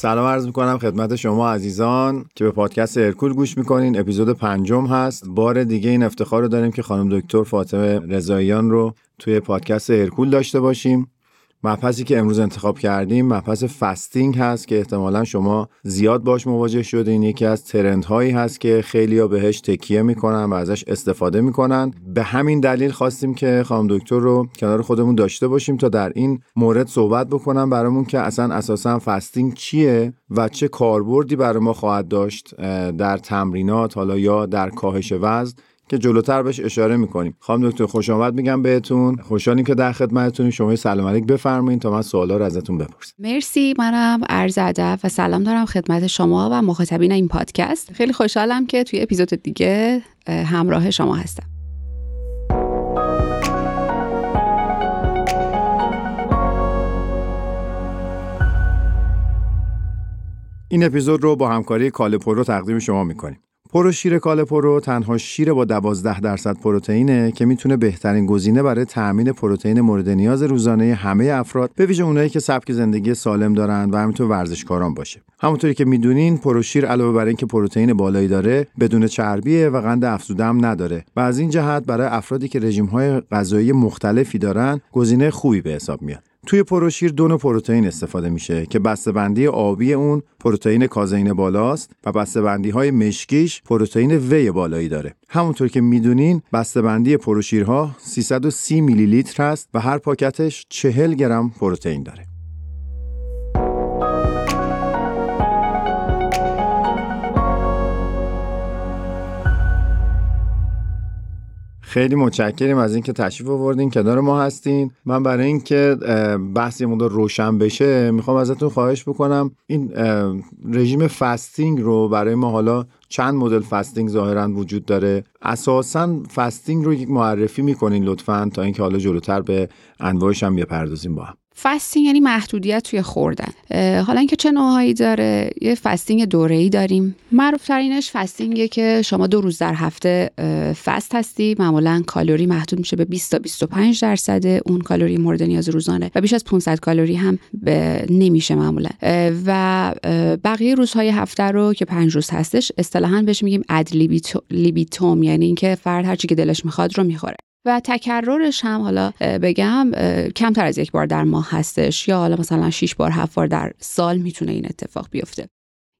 سلام عرض می‌کنم خدمت شما عزیزان که به پادکست هرکول گوش می‌کنین. اپیزود پنجم هست. بار دیگه این افتخار رو داریم که خانم دکتر فاطمه رضاییان رو توی پادکست هرکول داشته باشیم. مبحثی که امروز انتخاب کردیم مبحث fasting هست که احتمالا شما زیاد باش مواجه شدین. یکی از trend هایی هست که خیلی ها بهش تکیه می‌کنن و ازش استفاده می‌کنن. به همین دلیل خواستیم که خانم دکتر رو کنار خودمون داشته باشیم تا در این مورد صحبت بکنم برامون که اصلا اساسا fasting چیه و چه کاربردی برای ما خواهد داشت در تمرینات حالا یا در کاهش وزن. که جلوتر بهش اشاره می‌کنیم. خانم دکتر خوش آمد میگم بهتون. خوشحالیم که در خدمتتونیم. شما سلام علیک بفرمایید تا من سوالا رو ازتون بپرسم. مرسی. منم عرض ادب و سلام دارم خدمت شما و مخاطبین این پادکست. خیلی خوشحالم که توی اپیزود دیگه همراه شما هستم. این اپیزود رو با همکاری کاله پرو تقدیم شما می‌کنیم. پرو شیر کاله پرو تنها شیر با 12 درصد پروتئینه که می‌تونه بهترین گزینه برای تامین پروتئین مورد نیاز روزانه همه افراد به ویژه اونایی که سبک زندگی سالم دارن و همینطور ورزشکاران باشه. همونطوری که می‌دونین پرو شیر علاوه بر اینکه پروتئین بالایی داره بدون چربیه و قند افزوده هم نداره. و از این جهت برای افرادی که رژیم‌های غذایی مختلفی دارن گزینه خوبی به حساب میاد. توی پروشیر دو نوع پروتئین استفاده میشه که بسته‌بندی آبی اون پروتئین کازئین بالاست و بسته‌بندی های مشکیش پروتئین whey بالایی داره. همونطور که می‌دونین بسته‌بندی پروشیرها 330 میلی لیتر هست و هر پاکتش 40 گرم پروتئین داره. خیلی متشکریم از اینکه تشریف آوردین کنار ما هستین. من برای اینکه بحث یه روشن بشه می‌خوام ازتون خواهش بکنم. این رژیم fasting رو برای ما حالا چند مدل fasting ظاهرا وجود داره؟ اساسا fasting رو یک معرفی می‌کنین لطفا تا اینکه حالا جلوتر به انواعش هم بپردازیم با هم. fasting یعنی محدودیت توی خوردن. حالا اینکه چه نوعهایی داره یه fasting دوره‌ای داریم. معروف ترینش fasting ه که شما دو روز در هفته fast هستی. معمولا کالری محدود میشه به 20 تا 25 درصد اون کالری مورد نیاز روزانه و بیش از 500 کالری هم نمیشه معمولا. و بقیه روزهای هفته رو که پنج روز هستش اصطلاحا بهش میگیم ad libitum یعنی اینکه فرد هر چی که دلش می‌خواد رو می‌خوره. و تکررش هم حالا بگم کمتر از یک بار در ماه هستش یا حالا مثلا 6 بار هفت بار در سال می‌تونه این اتفاق بیفته.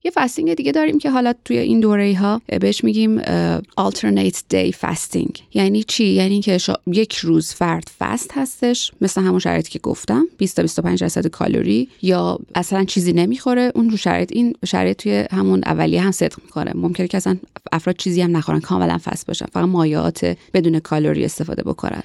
یه فستینگ دیگه داریم که حالا توی این دوره ها بهش میگیم alternate day fasting. یعنی چی؟ یعنی که یک روز فرد فست هستش مثل همون شرایطی که گفتم 20 تا 25 درصد کالری یا اصلا چیزی نمی‌خوره. اون رو شرایط این شرایط توی همون اولیه هم صدق می‌کنه. ممکنه که اصلا افراد چیزی هم نخورن کاملا فست باشن. فقط مایعات بدون کالری استفاده بکنن.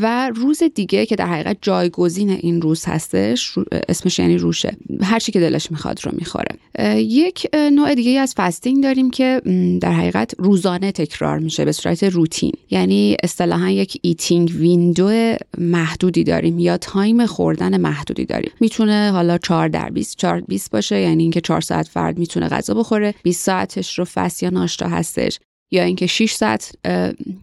و روز دیگه که در حقیقت جایگزین این روز هستش اسمش یعنی روشه. هر چی که دلش می‌خواد رو می‌خوره. یک یک نوع دیگه از فستینگ داریم که در حقیقت روزانه تکرار میشه به صورت روتین. یعنی اصطلاحا یک eating window محدودی داریم یا تایم خوردن محدودی داریم. می‌تونه حالا 4 در 20 4 20 باشه یعنی اینکه 4 ساعت فرد می‌تونه غذا بخوره 20 ساعتش رو فست یا ناشتا هستش. یا اینکه 6 ساعت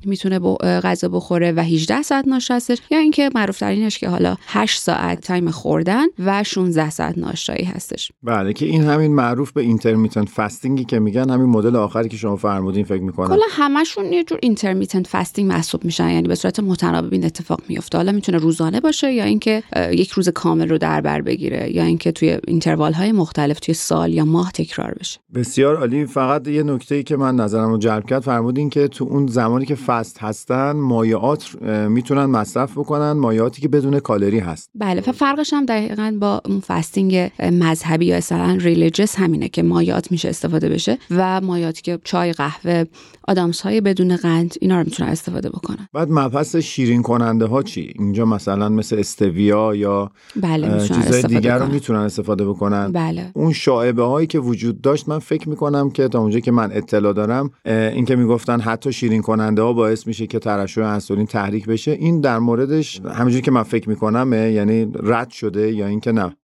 می‌تونه غذا بخوره و 18 ساعت ناشتاستش یا اینکه معروف ترینش که حالا 8 ساعت تایم خوردن و 16 ساعت ناشتایی هستش. بله که این همین معروف به intermittent fasting ی که میگن همین مدل آخری که شما فرمودین فکر می‌کنم. کلا همشون یه جور intermittent fasting محسوب میشن یعنی به صورت متناوب این اتفاق میفته حالا می‌تونه روزانه باشه یا اینکه یک روز کامل رو در بر بگیره یا اینکه توی interval های مختلف توی سال یا ماه تکرار بشه. بسیار عالی. فقط یه نکته ای که من نظرم رو جلب فرمودین که تو اون زمانی که فست هستن مایعات می‌تونن مصرف بکنن مایعاتی که بدون کالری هست. بله و فرقش هم دقیقا با اون فستینگ مذهبی یا اصلا religious همینه که مایعات میشه استفاده بشه و مایعاتی که چای قهوه آدامس های بدون قند اینا رو می‌تونن استفاده بکنن. بعد مبحث شیرین کننده ها چی؟ اینجا مثلا مثل استویا یا بله چیزهای دیگر رو می‌تونن استفاده بکنن. بله. اون شاعبه هایی که وجود داشت من فکر می‌کنم که تا اونجا که من اطلاع دارم این که می‌گفتن حتی شیرین کننده ها باعث میشه که ترشح انسولین تحریک بشه این در موردش همونجوری که من فکر می‌کنم یعنی رد شده یا اینکه نه؟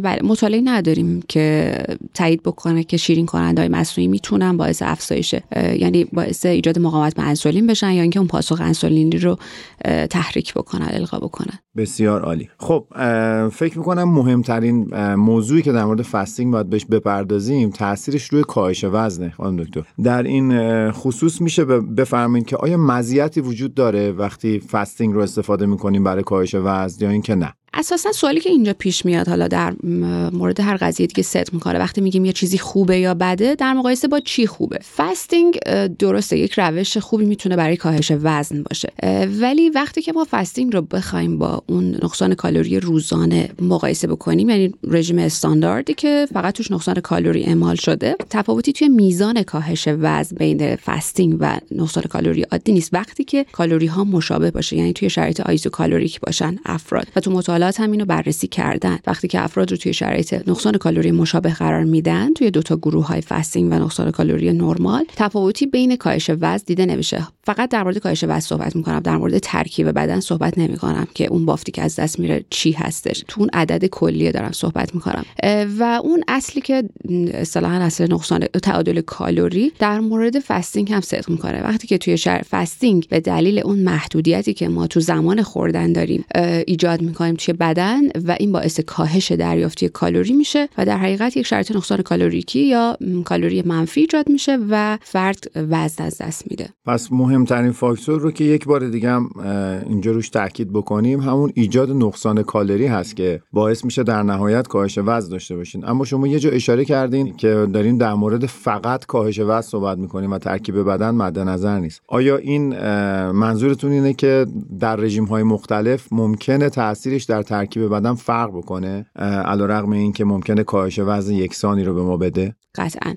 بله مطالعه نداریم که تایید بکنه که شیرین کننده های مصنوعی می‌تونن باعث افزایش یعنی باعث ایجاد مقاومت به انسولین بشن یا اینکه اون پاسخ انسولینی رو تحریک بکنن القا بکنن. بسیار عالی. خب فکر می‌کنم مهمترین موضوعی که در مورد فستینگ باید بهش بپردازیم تاثیرش روی کاهش وزنه خانم دکتر. در این خصوص میشه بفرمایید که آیا مزیتی وجود داره وقتی فستینگ رو استفاده می‌کنیم برای کاهش وزن یا اینکه نه؟ اساسا سوالی که اینجا پیش میاد حالا در مورد هر قضیه دیگه ست می‌کنه. وقتی میگیم یه چیزی خوبه یا بده در مقایسه با چی خوبه؟ فستینگ درسته یک روش خوبی می‌تونه برای کاهش وزن باشه. ولی وقتی که ما فستینگ رو بخوایم با اون نقصان کالری روزانه مقایسه بکنیم یعنی رژیم استانداردی که فقط توش نقصان کالری اعمال شده تفاوتی توی میزان کاهش وزن بین فستینگ و نقصان کالری عادی نیست. وقتی که کالری ها مشابه باشه یعنی توی شرایط isocaloric باشن افراد و تو مطالعات هم اینو بررسی کردن. وقتی که افراد رو توی شرایط نقصان کالری مشابه قرار میدن توی دو تا گروه های فستینگ و نقصان کالری نرمال تفاوتی بین کاهش وزن دیده نمیشه. فقط در مورد کاهش وزن صحبت می‌کنم. در مورد ترکیب بدن صحبت نمی‌کنم که اون بافتی که از دست میره چی هستش. تو اون عدد کلیه دارم صحبت می‌کنم. و اون اصلی که اصطلاحا اصل نقصان تعادل کالری در مورد فستینگ هم صدق می‌کنه. وقتی که توی شرایط فستینگ به دلیل اون محدودیتی که ما تو زمان خوردن داریم ایجاد می‌کنیم توی بدن و این باعث کاهش دریافتی کالری میشه و در حقیقت یک شرایط نقصان کالریکی یا کالری منفی ایجاد میشه و فرد وزن از دست میده. پس مهمترین فاکتور رو که یک بار دیگه هم اینجا روش تاکید بکنیم همون ایجاد نقصان کالری هست که باعث میشه در نهایت کاهش وزن داشته باشین. اما شما یه جا اشاره کردین که داریم در مورد فقط کاهش وزن صحبت می‌کنیم و ترکیب بدن مد نظر نیست. آیا این منظورتون اینه که در رژیم های مختلف ممکنه تاثیرش در ترکیب بدن فرق بکنه علیرغم اینکه ممکنه کاهش وزن یکسانی رو به ما بده؟ قطعا.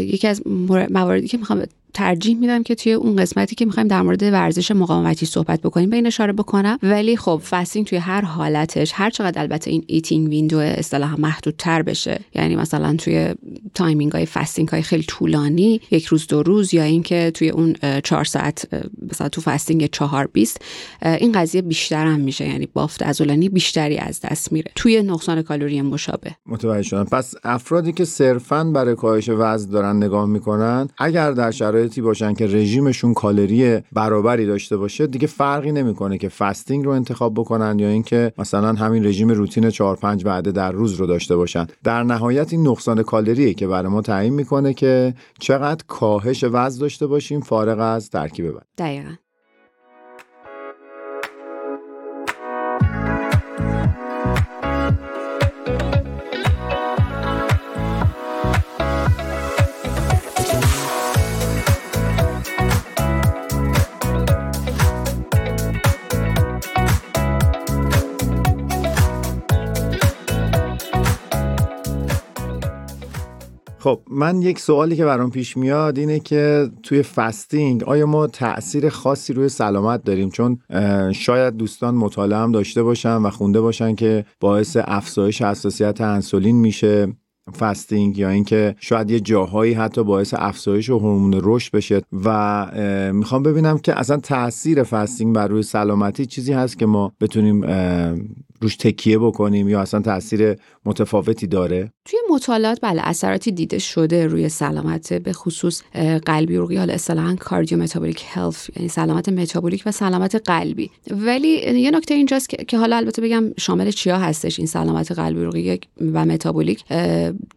یکی از مواردی که می‌خوام ترجیح میدم که توی اون قسمتی که می‌خوایم در مورد ورزش مقاومتی صحبت بکنیم به این اشاره بکنم. ولی خب فستینگ توی هر حالتش هر چقدر البته این eating window اصطلاحا محدودتر بشه. یعنی مثلا توی timing های فستینگ های خیلی طولانی یک روز دو روز یا اینکه توی اون چهار ساعت مثلا تو فستینگ چهار بیست این قضیه بیشتر هم میشه. یعنی بافت عضلانی بیشتری از دست میره. توی نقصان کالری مشابه. متوجه شدم. پس افرادی که صرفا برای کاهش وزن دارن نگاه می‌کنن اگر در شرایطی باشن که رژیمشون کالری برابری داشته باشه دیگه فرقی نمی‌کنه که فستینگ رو انتخاب بکنن یا اینکه مثلا همین رژیم روتین 4 5 وعده در روز رو داشته باشن. در نهایت این نقصان کالریه که برای ما تعیین می‌کنه که چقدر کاهش وزن داشته باشیم فارغ از ترکیب بدن دقیقاً. خب من یک سوالی که برام پیش میاد اینه که توی فستینگ آیا ما تاثیر خاصی روی سلامت داریم؟ چون شاید دوستان مطالعه هم داشته باشن و خونده باشن که باعث افزایش حساسیت انسولین میشه فستینگ یا اینکه شاید یه جاهایی حتی باعث افزایش هورمون رشد بشه و می‌خوام ببینم که اصلا تاثیر فستینگ بر روی سلامتی چیزی هست که ما بتونیم روش تکیه بکنیم یا اصلا تاثیر متفاوتی داره؟ توی مطالعات بله اثراتی دیده شده روی سلامت به خصوص قلبی عروقی حالا اصطلاحا cardiometabolic health یعنی سلامت متابولیک و سلامت قلبی. ولی یه نکته اینجاست که حالا البته بگم شامل چیا هستش این سلامت قلبی عروقی و متابولیک.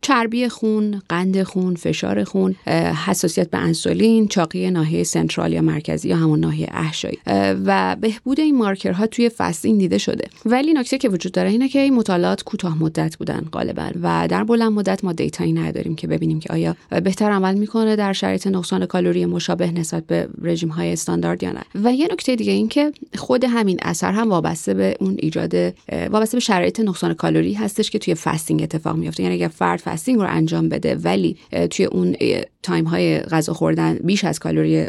چربی خون قند خون فشار خون حساسیت به انسولین چاقی ناحیه central یا مرکزی یا همون ناحیه احشایی و بهبود این مارکرها توی فستینگ دیده شده. ولی که وجود داره اینه که این مطالعات کوتاه مدت بودن غالبا و در بلند مدت ما data یی نداریم که ببینیم که آیا بهتر عمل می‌کنه در شرایط نقصان کالری مشابه نسبت به رژیم های استاندارد یا نه. و یه نکته دیگه این که خود همین اثر هم وابسته به اون ایجاد وابسته به شرایط نقصان کالری هستش که توی فستینگ اتفاق میفته یعنی اگر فرد فستینگ رو انجام بده ولی توی اون تایم های غذا خوردن بیش از کالری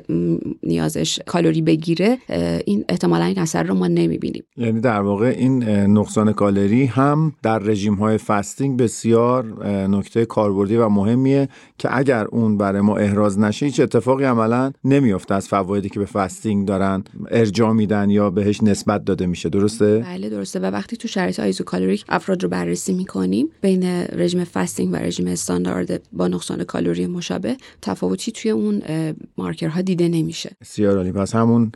نیازش کالری بگیره این احتمالا این اثر رو ما نمی‌بینیم. یعنی در واقع این نقصان کالری هم در رژیم های فستینگ بسیار نکته کاربردی و مهمیه که اگر اون برای ما احراز نشه هیچ اتفاقی عملا نمیافته از فوایدی که به fasting دارن ارجاع میدن یا بهش نسبت داده میشه. درسته؟ بله درسته. و وقتی تو شرایط isocaloric افراد رو بررسی می‌کنیم بین رژیم fasting و رژیم استاندارد با نقصان کالری مشابه تفاوتی توی اون مارکرها دیده نمیشه. بسیار عالی. پس همون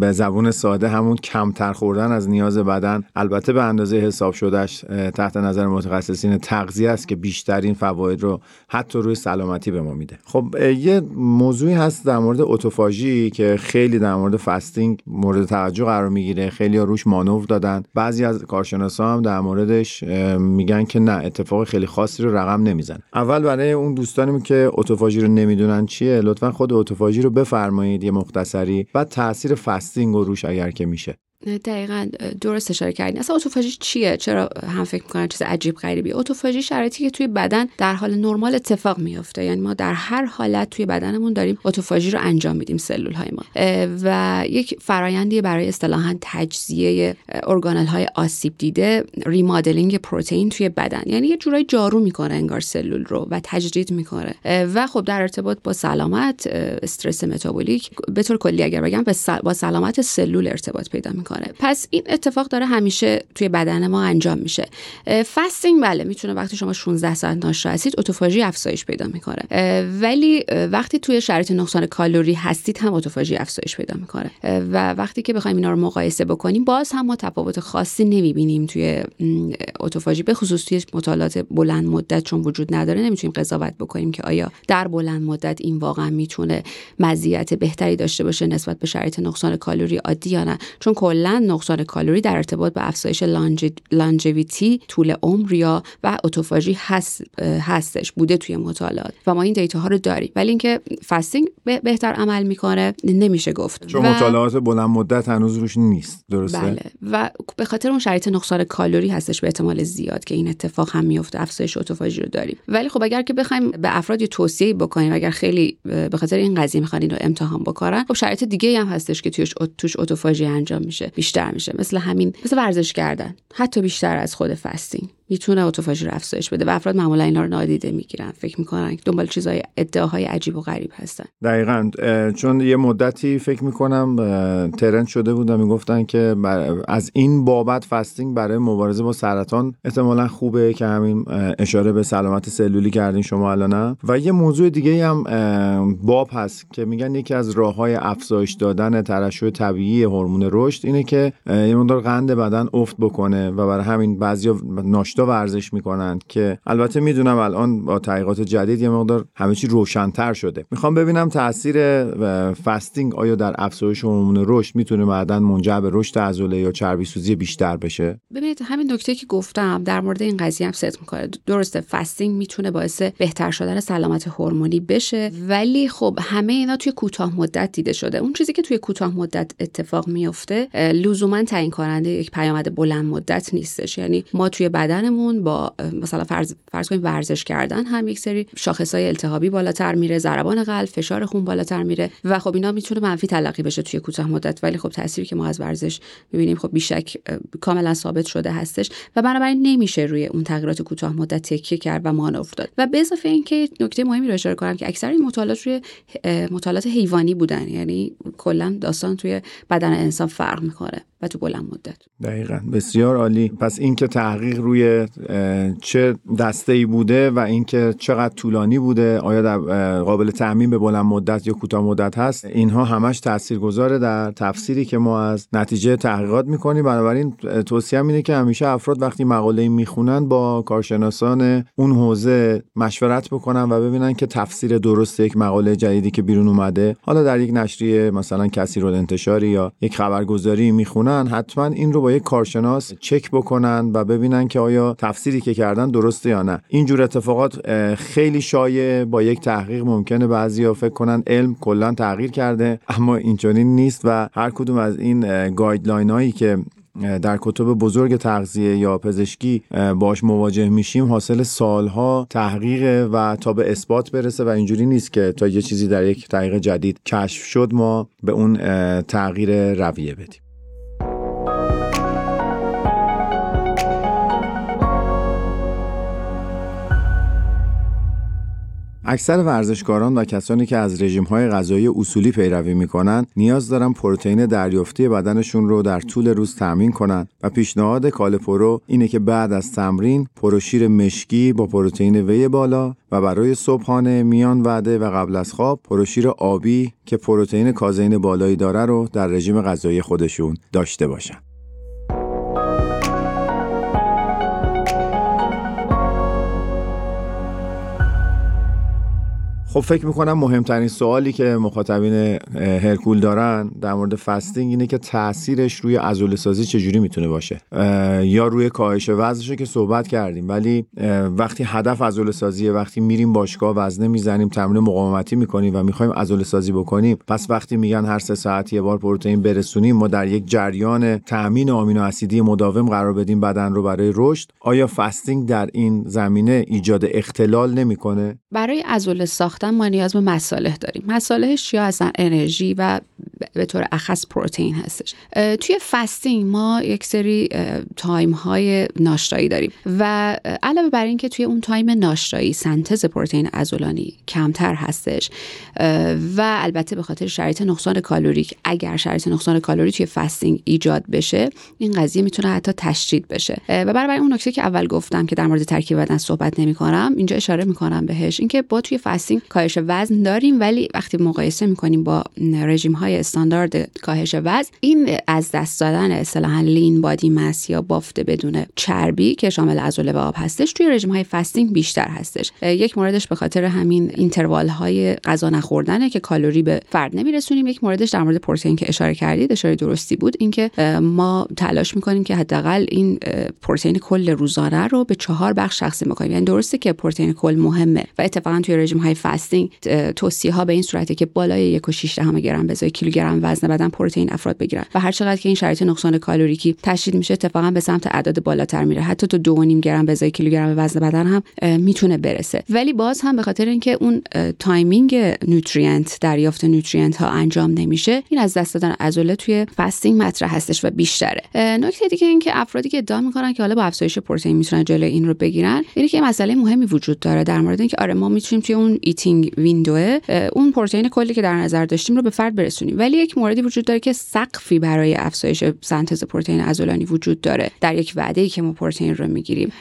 به زبون ساده همون کمتر خوردن از نیاز بدن. البته به اندازه حساب شدهش تحت نظر متخصصین تغذیه است که بیشترین فواید رو حتی روی سلامتی به ما میده. خب یه موضوعی هست در مورد اتوفاژی که خیلی در مورد فستینگ مورد توجه قرار می‌گیره. خیلی روش مانور دادن. بعضی از کارشناسا هم در موردش میگن که نه اتفاق خیلی خاصی رو رقم نمیزن اول برای اون دوستانی که اتوفاژی رو نمی‌دونن چیه لطفا خود اتوفاژی رو بفرمایید یه مختصری. بعد تاثیر فستینگ و روش اگر که میشه. دقیقا درست اشاره کردین. اصلا اتوفاژی چیه؟ چرا هم فکر می‌کنن چیز عجیب غریبی؟ اتوفاژی شرایطی که توی بدن در حال نرمال اتفاق میفته یعنی ما در هر حالت توی بدنمون داریم اتوفاژی رو انجام میدیم سلول های ما و یک فرایندی برای اصطلاحا تجزیه ارگانل های آسیب دیده ریمادلینگ پروتئین توی بدن. یعنی یه جورایی جارو می‌کنه انگار سلول رو و تجدید می‌کنه. و خب در ارتباط با سلامت استرس متابولیک به طور کلی اگر بگم با سلامت سلول ارتباط پیدا می‌کنه. پس این اتفاق داره همیشه توی بدن ما انجام میشه. فستینگ بله می‌تونه وقتی شما 16 ساعت ناشتا هستید اتوفاژی افزایش پیدا می‌کنه. ولی وقتی توی شرایط نقصان کالری هستید هم اتوفاژی افزایش پیدا می‌کنه. و وقتی که بخوایم اینا رو مقایسه بکنیم باز هم ما تفاوت خاصی نمی‌بینیم توی اتوفاژی به خصوص توی مطالعات بلند مدت چون وجود نداره. نمی‌تونیم قضاوت بکنیم که آیا در بلند مدت این واقعا می‌تونه مزیت بهتری داشته باشه نسبت به شرایط نقصان کالری عادی یا نه. چون کل کلا نقصان کالری در ارتباط به افزایش longevity طول عمر یا و اتوفاژی هست هستش بوده توی مطالعات. و ما این دیتا ها رو داریم. ولی اینکه fasting بهتر عمل می‌کنه نمیشه گفت. چون مطالعات بلند مدت هنوز روش نیست. درسته؟ بله. و به خاطر اون شرایط نقصان کالری هستش به احتمال زیاد که این اتفاق هم میفته افزایش اتوفاژی رو داریم. ولی خب اگر که بخوایم به افراد یه توصیه بکنیم اگر خیلی به خاطر این قضیه می‌خوان رو امتحان بکنن خب شرایط دیگه هم هستش که توش توش اتوفاژی انجام میشه. بیشتر میشه. مثل همین مثل ورزش کردن. حتی بیشتر از خود fasting. می‌تونه اتوفاژی رو افزایش بده و افراد معمولا اینا رو نادیده می‌گیرن. فکر می‌کنن که دنبال چیزای ادعاهای عجیب و غریب هستن. دقیقا. چون یه مدتی فکر می‌کنم ترند شده بود و می‌گفتن که از این بابت فستینگ برای مبارزه با سرطان احتمالا خوبه که همین اشاره به سلامت سلولی کردین شما الان. و یه موضوع دیگه هم باب هست که میگن یکی از راه های افزایش دادن ترشح طبیعی هورمون رشد اینه که یه مقدار قند بدن افت بکنه و برای همین بعضیا ناشتا ورزش می‌کنن که البته می‌دونم الان با تحقیقات جدید یه مقدار همه چی روشنتر شده. می‌خوام ببینم تاثیر fasting آیا در افزایش هورمون رشد می‌تونه بعدا منجر به رشد عضله یا چربی سوزی بیشتر بشه؟ ببینید همین نکته که گفتم در مورد این قضیه هم صدق می‌کنه. درسته fasting می‌تونه باعث بهتر شدن سلامت هورمونی بشه ولی خب همه اینا توی کوتاه مدت دیده شده. اون چیزی که توی کوتاه مدت اتفاق میفته لزوما تعیین کننده یک پیامد بلند مدت نیستش. یعنی ما توی بدن با مثلا فرض فرض کنیم ورزش کردن هم یک سری شاخصهای التهابی بالاتر میره ضربان قلب فشار خون بالاتر میره و خب اینا می‌تونه منفی تلقی بشه توی کوتاه مدت. ولی خب تاثیری که ما از ورزش می‌بینیم خب بیشک کاملا ثابت شده هستش و بنابراین نمیشه روی اون تغییرات کوتاه مدت تکیه کرد و مانور داد و به اضافه اینکه نکته مهمی رو اشاره کنم که اکثر این مطالعات روی مطالعات حیوانی بودن. یعنی کلا داستان توی بدن انسان فرق می‌کنه. و تو بلند مدت. دقیقا. بسیار عالی. پس اینکه تحقیق روی چه دسته ای بوده و اینکه چقدر طولانی بوده آیا در قابل تعمین به بلند مدت یا کوتاه مدت هست اینها همش تاثیرگذاره در تفسیری که ما از نتیجه تحقیقات می‌کنیم. بنابراین توصیه اینه که همیشه افراد وقتی مقاله می‌خونن با کارشناسان اون حوزه مشورت بکنن و ببینن که تفسیر درست یک مقاله جدیدی که بیرون اومده حالا در یک نشریه مثلا کسی رو انتشاری یا یک خبرگزاری می‌خونن حتما این رو با یک کارشناس چک بکنن و ببینن که آیا تفسیری که کردن درسته یا نه. اینجور اتفاقات خیلی شایع با یک تحقیق ممکنه بعضیا فکر کنن علم کلا تغییر کرده اما اینجوری نیست و هر کدوم از این گایدلاین هایی که در کتب بزرگ تغذیه یا پزشکی باش مواجه میشیم حاصل سالها تحقیق و تا به اثبات برسه و اینجوری نیست که تا یه چیزی در یک تحقیق جدید کشف شد ما به اون تغییر رویه بدیم. اکثر ورزشکاران و کسانی که از رژیم های غذایی اصولی پیروی می‌کنن نیاز دارن پروتئین دریافتی بدنشون رو در طول روز تامین کنن و پیشنهاد کالپرو اینه که بعد از تمرین پروشیر مشکی با پروتئین وی بالا و برای صبحانه میان وعده و قبل از خواب پروشیر آبی که پروتئین کازین بالایی داره رو در رژیم غذایی خودشون داشته باشن. خب فکر می‌کنم مهمترین سوالی که مخاطبین هرکول دارن در مورد فستینگ اینه که تاثیرش روی عضله سازی چجوری می‌تونه باشه. یا روی کاهش وزنش که صحبت کردیم ولی وقتی هدف عضله سازیه وقتی میریم باشگاه وزنه می‌زنیم تمرین مقاومتی می‌کنیم و می‌خوایم عضله سازی بکنیم پس وقتی میگن هر سه ساعت یه بار پروتئین برسونیم ما در یک جریان تامین آمینو اسیدی مداوم قرار بدیم بدن رو برای رشد. آیا فستینگ در این زمینه ایجاد اختلال نمی‌کنه؟ برای عضله ساخت ما نیاز به مصالح داریم. مصالحش یا اصلا انرژی و به طور اخص پروتئین هستش. توی fasting ما یک سری time های ناشتایی داریم و علاوه بر اینکه توی اون time ناشتایی سنتز پروتئین عضلانی کمتر هستش و البته به خاطر شرایط نقصان caloric اگر شرایط نقصان کالری توی fasting ایجاد بشه این قضیه می‌تونه حتی تشدید بشه. و برای اون نکته که اول گفتم که در مورد ترکیب بدن صحبت نمی کنم اینجا اشاره می‌کنم بهش. اینکه با توی fasting کاهش وزن داریم ولی وقتی مقایسه می‌کنیم با رژیم های استاندارد کاهش وزن. این از دست دادن اصطلاحا lean body mass یا بافت بدون چربی که شامل عضله و آب هستش توی رژیم های fasting بیشتر هستش. یک موردش به خاطر همین interval های غذا نخوردنه که کالری به فرد نمیرسونیم. یک موردش در مورد پروتئین که اشاره کردید اشاره درستی بود. اینکه ما تلاش می‌کنیم که حداقل این پروتئین کل روزانه رو به چهار بخش تقسیم بکنیم. یعنی درسته که پروتئین کل مهمه و اتفاقا توی رژیم های fasting توصیه ها به این صورته که بالای 1.6 گرم به کیلوگرم وزن بدن پروتئین افراد بگیرن و هر چقدر که این شرایط نقصان caloric ی تشدید میشه اتفاقا به سمت اعداد بالاتر میره. حتی تو 2.5 گرم به کیلوگرم وزن بدن هم می‌تونه برسه. ولی باز هم به خاطر اینکه اون timing nutrient دریافت nutrient ها انجام نمیشه این از دست دادن عضله توی fasting مطرح هستش و بیشتره. نکته دیگه این که افرادی که ادعا می‌کنن که حالا با افزایش پروتئین می‌تونن جلوی این رو بگیرن اینه که مسئله مهمی وجود داره در مورد اینکه آره ما می‌تونیم توی اون eating window اون پروتئین کلی که در نظر داشتیم رو به فرد برسونیم. ولی یک موردی وجود داره که سقفی برای افزایش سنتز پروتئین عضلانی وجود داره در یک وعده ای که ما پروتئین رو می‌گیریم.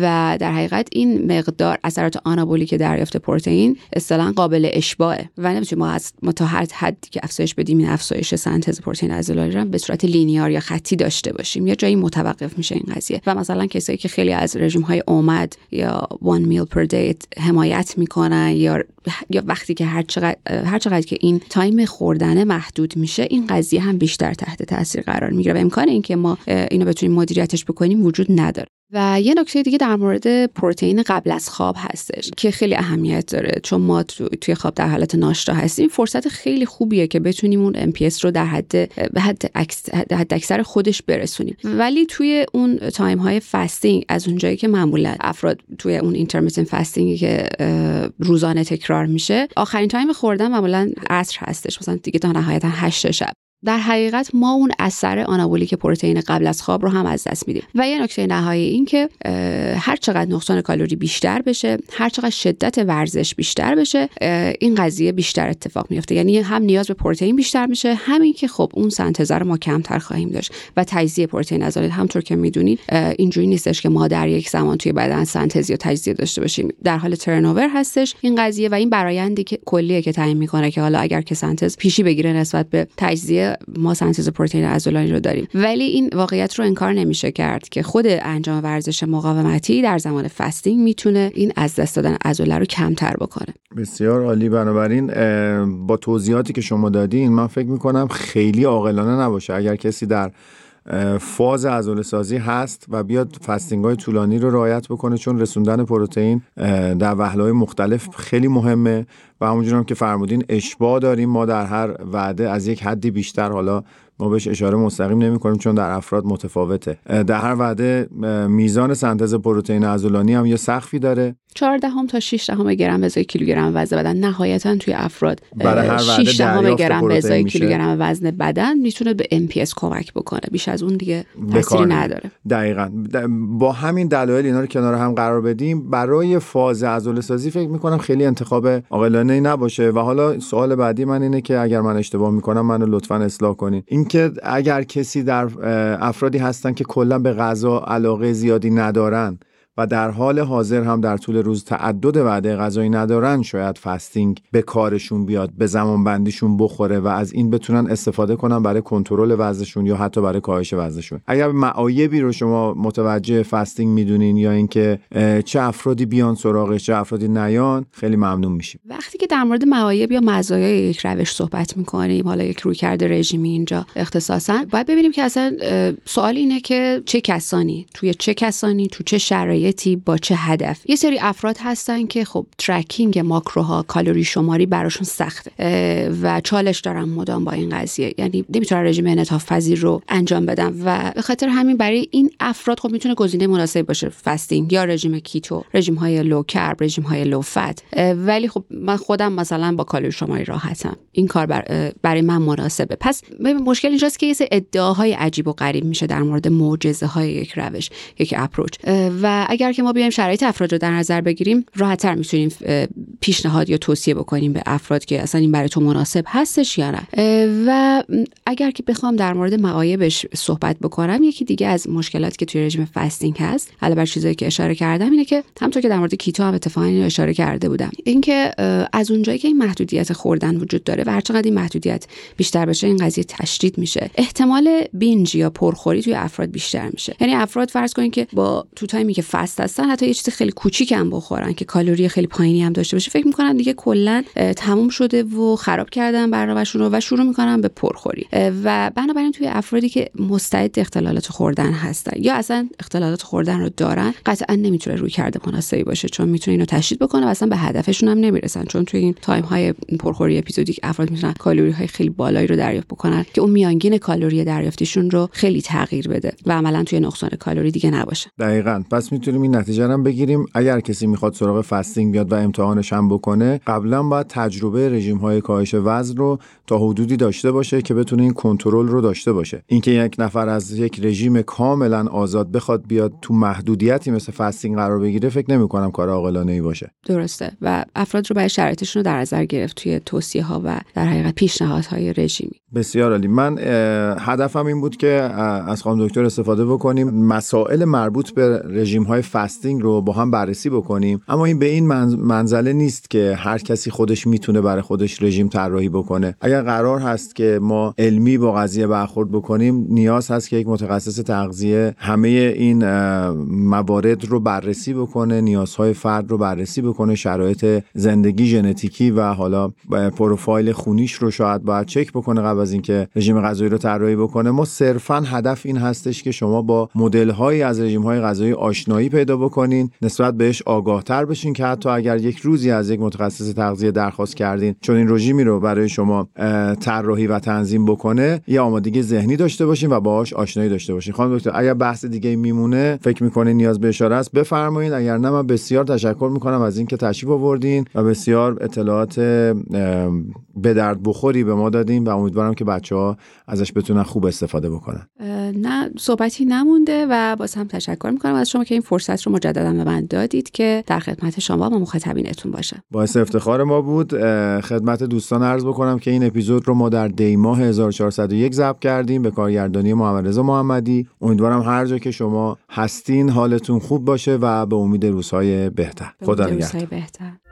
و در حقیقت این مقدار اثرات آنابولی که دریافت پروتئین اصطلاحا قابل اشباعه و نمی‌تونیم ما از ما تا هر حدی که افزایش بدیم این افزایش سنتز پروتئین عضلانی رو به صورت لینیار یا خطی داشته باشیم. یا جایی متوقف میشه این قضیه. و مثلا کسایی که خیلی از رژیم های اومد یا one meal per day حمایت می‌کنن یا یا وقتی که هر چقدر, هر چقدر که این time خوردن محدود میشه این قضیه هم بیشتر تحت تاثیر قرار می‌گیره و امکان اینکه ما اینو بتونیم مدیریتش بکنیم وجود نداره. و یه نکته دیگه در مورد پروتئین قبل از خواب هستش که خیلی اهمیت داره. چون ما توی خواب در حالت ناشتا هستیم. فرصت خیلی خوبیه که بتونیم اون MPS رو در حد به حد, حد اکثر خودش برسونیم. ولی توی اون time های fasting از اونجایی که معمولا افراد توی اون intermittent fasting ی که روزانه تکرار میشه آخرین time خوردن معمولا عصر هستش. مثلا دیگه تا نهایتا 8 شب. در حقیقت ما اون اثر آنابولیک پروتئین قبل از خواب رو هم از دست میدیم. و یه نکته نهایی این که هر چقدر نقصان کالری بیشتر بشه هر چقدر شدت ورزش بیشتر بشه این قضیه بیشتر اتفاق میفته یعنی هم نیاز به پروتئین بیشتر میشه همین که خب اون سنتزه رو ما کمتر خواهیم داشت. و تجزیه پروتئین عضلات همونطور که می‌دونید اینجوری نیستش که ما در یک زمان توی بدن سنتز یا تجزیه داشته باشیم. در حال ترنوور هستش این قضیه و این برایندی که کلیه که تعیین می‌کنه که حالا اگر که سنتز پیشی بگیره نسبت به تجزیه ما سنتز پروتئین عضلانی رو داریم. ولی این واقعیت رو انکار نمیشه کرد که خود انجام ورزش مقاومتی در زمان فستینگ می‌تونه این از دست دادن عضله رو کمتر بکنه. بسیار عالی. بنابراین با توضیحاتی که شما دادین من فکر می‌کنم خیلی عاقلانه نباشه. اگر کسی در فاز عضله سازی هست و بیاد فستینگ های طولانی رو رعایت بکنه چون رسوندن پروتئین در وهله مختلف خیلی مهمه. همونجور هم که فرمودین اشباع داریم. ما در هر وعده از یک حدی بیشتر حالا ما بهش اشاره مستقیم نمی کنیم چون در افراد متفاوته. در هر وعده میزان سنتز پروتئین عضلانی هم یه سقفی داره. 14 هم تا 6 دهم گرم به ازای کیلوگرم وزن بدن. نهایتا توی افراد برای هر 6 دهم گرم به ازای. کیلوگرم وزن بدن می‌تونه به MPS کمک بکنه. بیش از اون دیگه تاثیری نداره. دقیقا. با همین دلایل اینا رو کنار هم قرار بدیم. برای فاز عضله سازی فکر می‌کنم خیلی انتخاب عاقلانه ای نباشه. و حالا سوال بعدی من اینه که اگر من اشتباه می‌کنم منو لطفا اصلاح کنین. اینکه اگر کسی در افرادی هستن که کلا به غذا علاقه زیادی ندارن و در حال حاضر هم در طول روز تعدد وعده غذایی ندارن شاید فستینگ به کارشون بیاد به زمان بندیشون بخوره و از این بتونن استفاده کنن برای کنترل وزنشون یا حتی برای کاهش وزنشون. اگر معایبی رو شما متوجه فستینگ می‌دونین یا اینکه چه افرادی بیان سراغش چه افرادی نیان خیلی ممنون میشیم. وقتی که در مورد معایب یا مزایای یک روش صحبت می‌کنیم حالا یک رویکرد رژیمی اینجا اختصاصا باید ببینیم که اصلا سوال اینه که چه کسانی توی چه کسانی تو چه شرایطی با چه هدف؟ یه سری افراد هستن که خب tracking macro ها کالری شماری براشون سخته و چالش دارن مدام با این قضیه. یعنی نمی‌تونن رژیم انعطاف پذیر رو انجام بدن. و به خاطر همین برای این افراد خب می‌تونه گزینه مناسب باشه. fasting یا رژیم keto رژیم های low carb رژیم های low fat ولی خب من خودم مثلا با کالری شماری راحتم. این کار بر برای من مناسبه. پس مشکل اینجاست که یه ادعاهای عجیب و غریب میشه در مورد معجزه های یک روش یک approach. و اگر که ما بیایم شرایط افراد رو در نظر بگیریم راحتتر می‌تونیم پیشنهاد یا توصیه بکنیم به افراد که اصلا این برای تو مناسب هستش یا نه. و اگر که بخوام در مورد معایبش صحبت بکنم یکی دیگه از مشکلاتی که توی رژیم fasting هست علاوه بر چیزایی که اشاره کردم اینه که همونطور که در مورد keto هم اتفاقا اشاره کرده بودم. اینکه از اونجایی که این محدودیت خوردن وجود داره و هر چقدر این محدودیت بیشتر بشه این قضیه تشدید میشه. احتمال binge یا پرخوری توی افراد بیشتر میشه. یعنی افراد فرض کنین که با تو تایمی که fast هستن حتی یه چیز خیلی کوچیک هم بخورن که کالری خیلی پایینی هم داشته باشه. فکر می‌کنن دیگه کلا تموم شده و خراب کردن برنامه‌شون رو و شروع می‌کنن به پرخوری. و بنابراین توی افرادی که مستعد اختلالات خوردن هستن یا اصلا اختلالات خوردن رو دارن قطعا نمی‌تونه رویکرد مناسبی باشه چون می‌تونه اینو تشدید بکنه و اصلا به هدفشون هم نمی‌رسن. چون توی این تایم های پرخوری episodic افراد می‌تونن کالری های خیلی بالایی رو دریافت بکنن که اون میانگین کالری دریافتیشون رو خیلی تغییر بده و عملا توی نقصان کالری دیگه نباشه. دقیقاً. پس می‌تونیم این نتیجه هم بگیریم. اگر کسی می‌خواد سراغ fasting بیاد و امتحانش هم بکنه قبلا باید تجربه رژیم های کاهش وزن رو تا حدودی داشته باشه که بتونه این کنترل رو داشته باشه. اینکه یک نفر از یک رژیم کاملا آزاد بخواد بیاد تو محدودیتی مثل fasting قرار بگیره فکر نمی کنم کار عاقلانه ای باشه. درسته. و افراد رو برای شرایطشون رو در نظر گرفت توی توصیه ها و در حقیقت پیشنهادهای رژیمی. بسیار عالی. من هدفم این بود که از خانم دکتر استفاده بکنیم. مسائل مربوط به رژیم های فستینگ رو با هم بررسی بکنیم. اما این به این منزله نیست که هر کسی خودش می‌تونه برای خودش رژیم طراحی بکنه. اگر قرار هست که ما علمی با قضیه برخورد بکنیم نیاز هست که یک متخصص تغذیه همه این موارد رو بررسی بکنه نیازهای فرد رو بررسی بکنه شرایط زندگی ژنتیکی و حالا پروفایل خونیش رو شاید باید چک بکنه قبل از اینکه رژیم غذایی رو طراحی بکنه. ما صرفا هدف این هستش که شما با مدل هایی از رژیم های غذایی آشنایی پیدا بکنین نسبت بهش آگاهتر بشین که حتی اگر یک روزی از یک متخصص تغذیه درخواست کردین چون این رژیمی رو برای شما طراحی و تنظیم بکنه یه آمادگی ذهنی داشته باشین و باهاش آشنایی داشته باشین. خانم دکتر اگر بحث دیگه میمونه فکر می‌کنین نیاز به اشاره است بفرمایید اگر نه من بسیار تشکر می‌کنم از اینکه تشریف آوردین و بسیار اطلاعات به درد بخوری به ما دادین و امیدوارم که بچه ها ازش بتونن خوب استفاده بکنن. نه صحبتی نمونده و باز هم تشکر می‌کنم از شما که این فرصت رو مجددا به من دادید که در خدمت شما و مخاطبینتون باشه. باعث افتخار ما بود. خدمت دوستان عرض بکنم که این اپیزود رو ما در دی ماه 1401 ضبط کردیم به کارگردانی محمد رضا محمدی. امیدوارم هر جا که شما هستین حالتون خوب باشه و به امید روزهای بهتر. خدا نگهدار.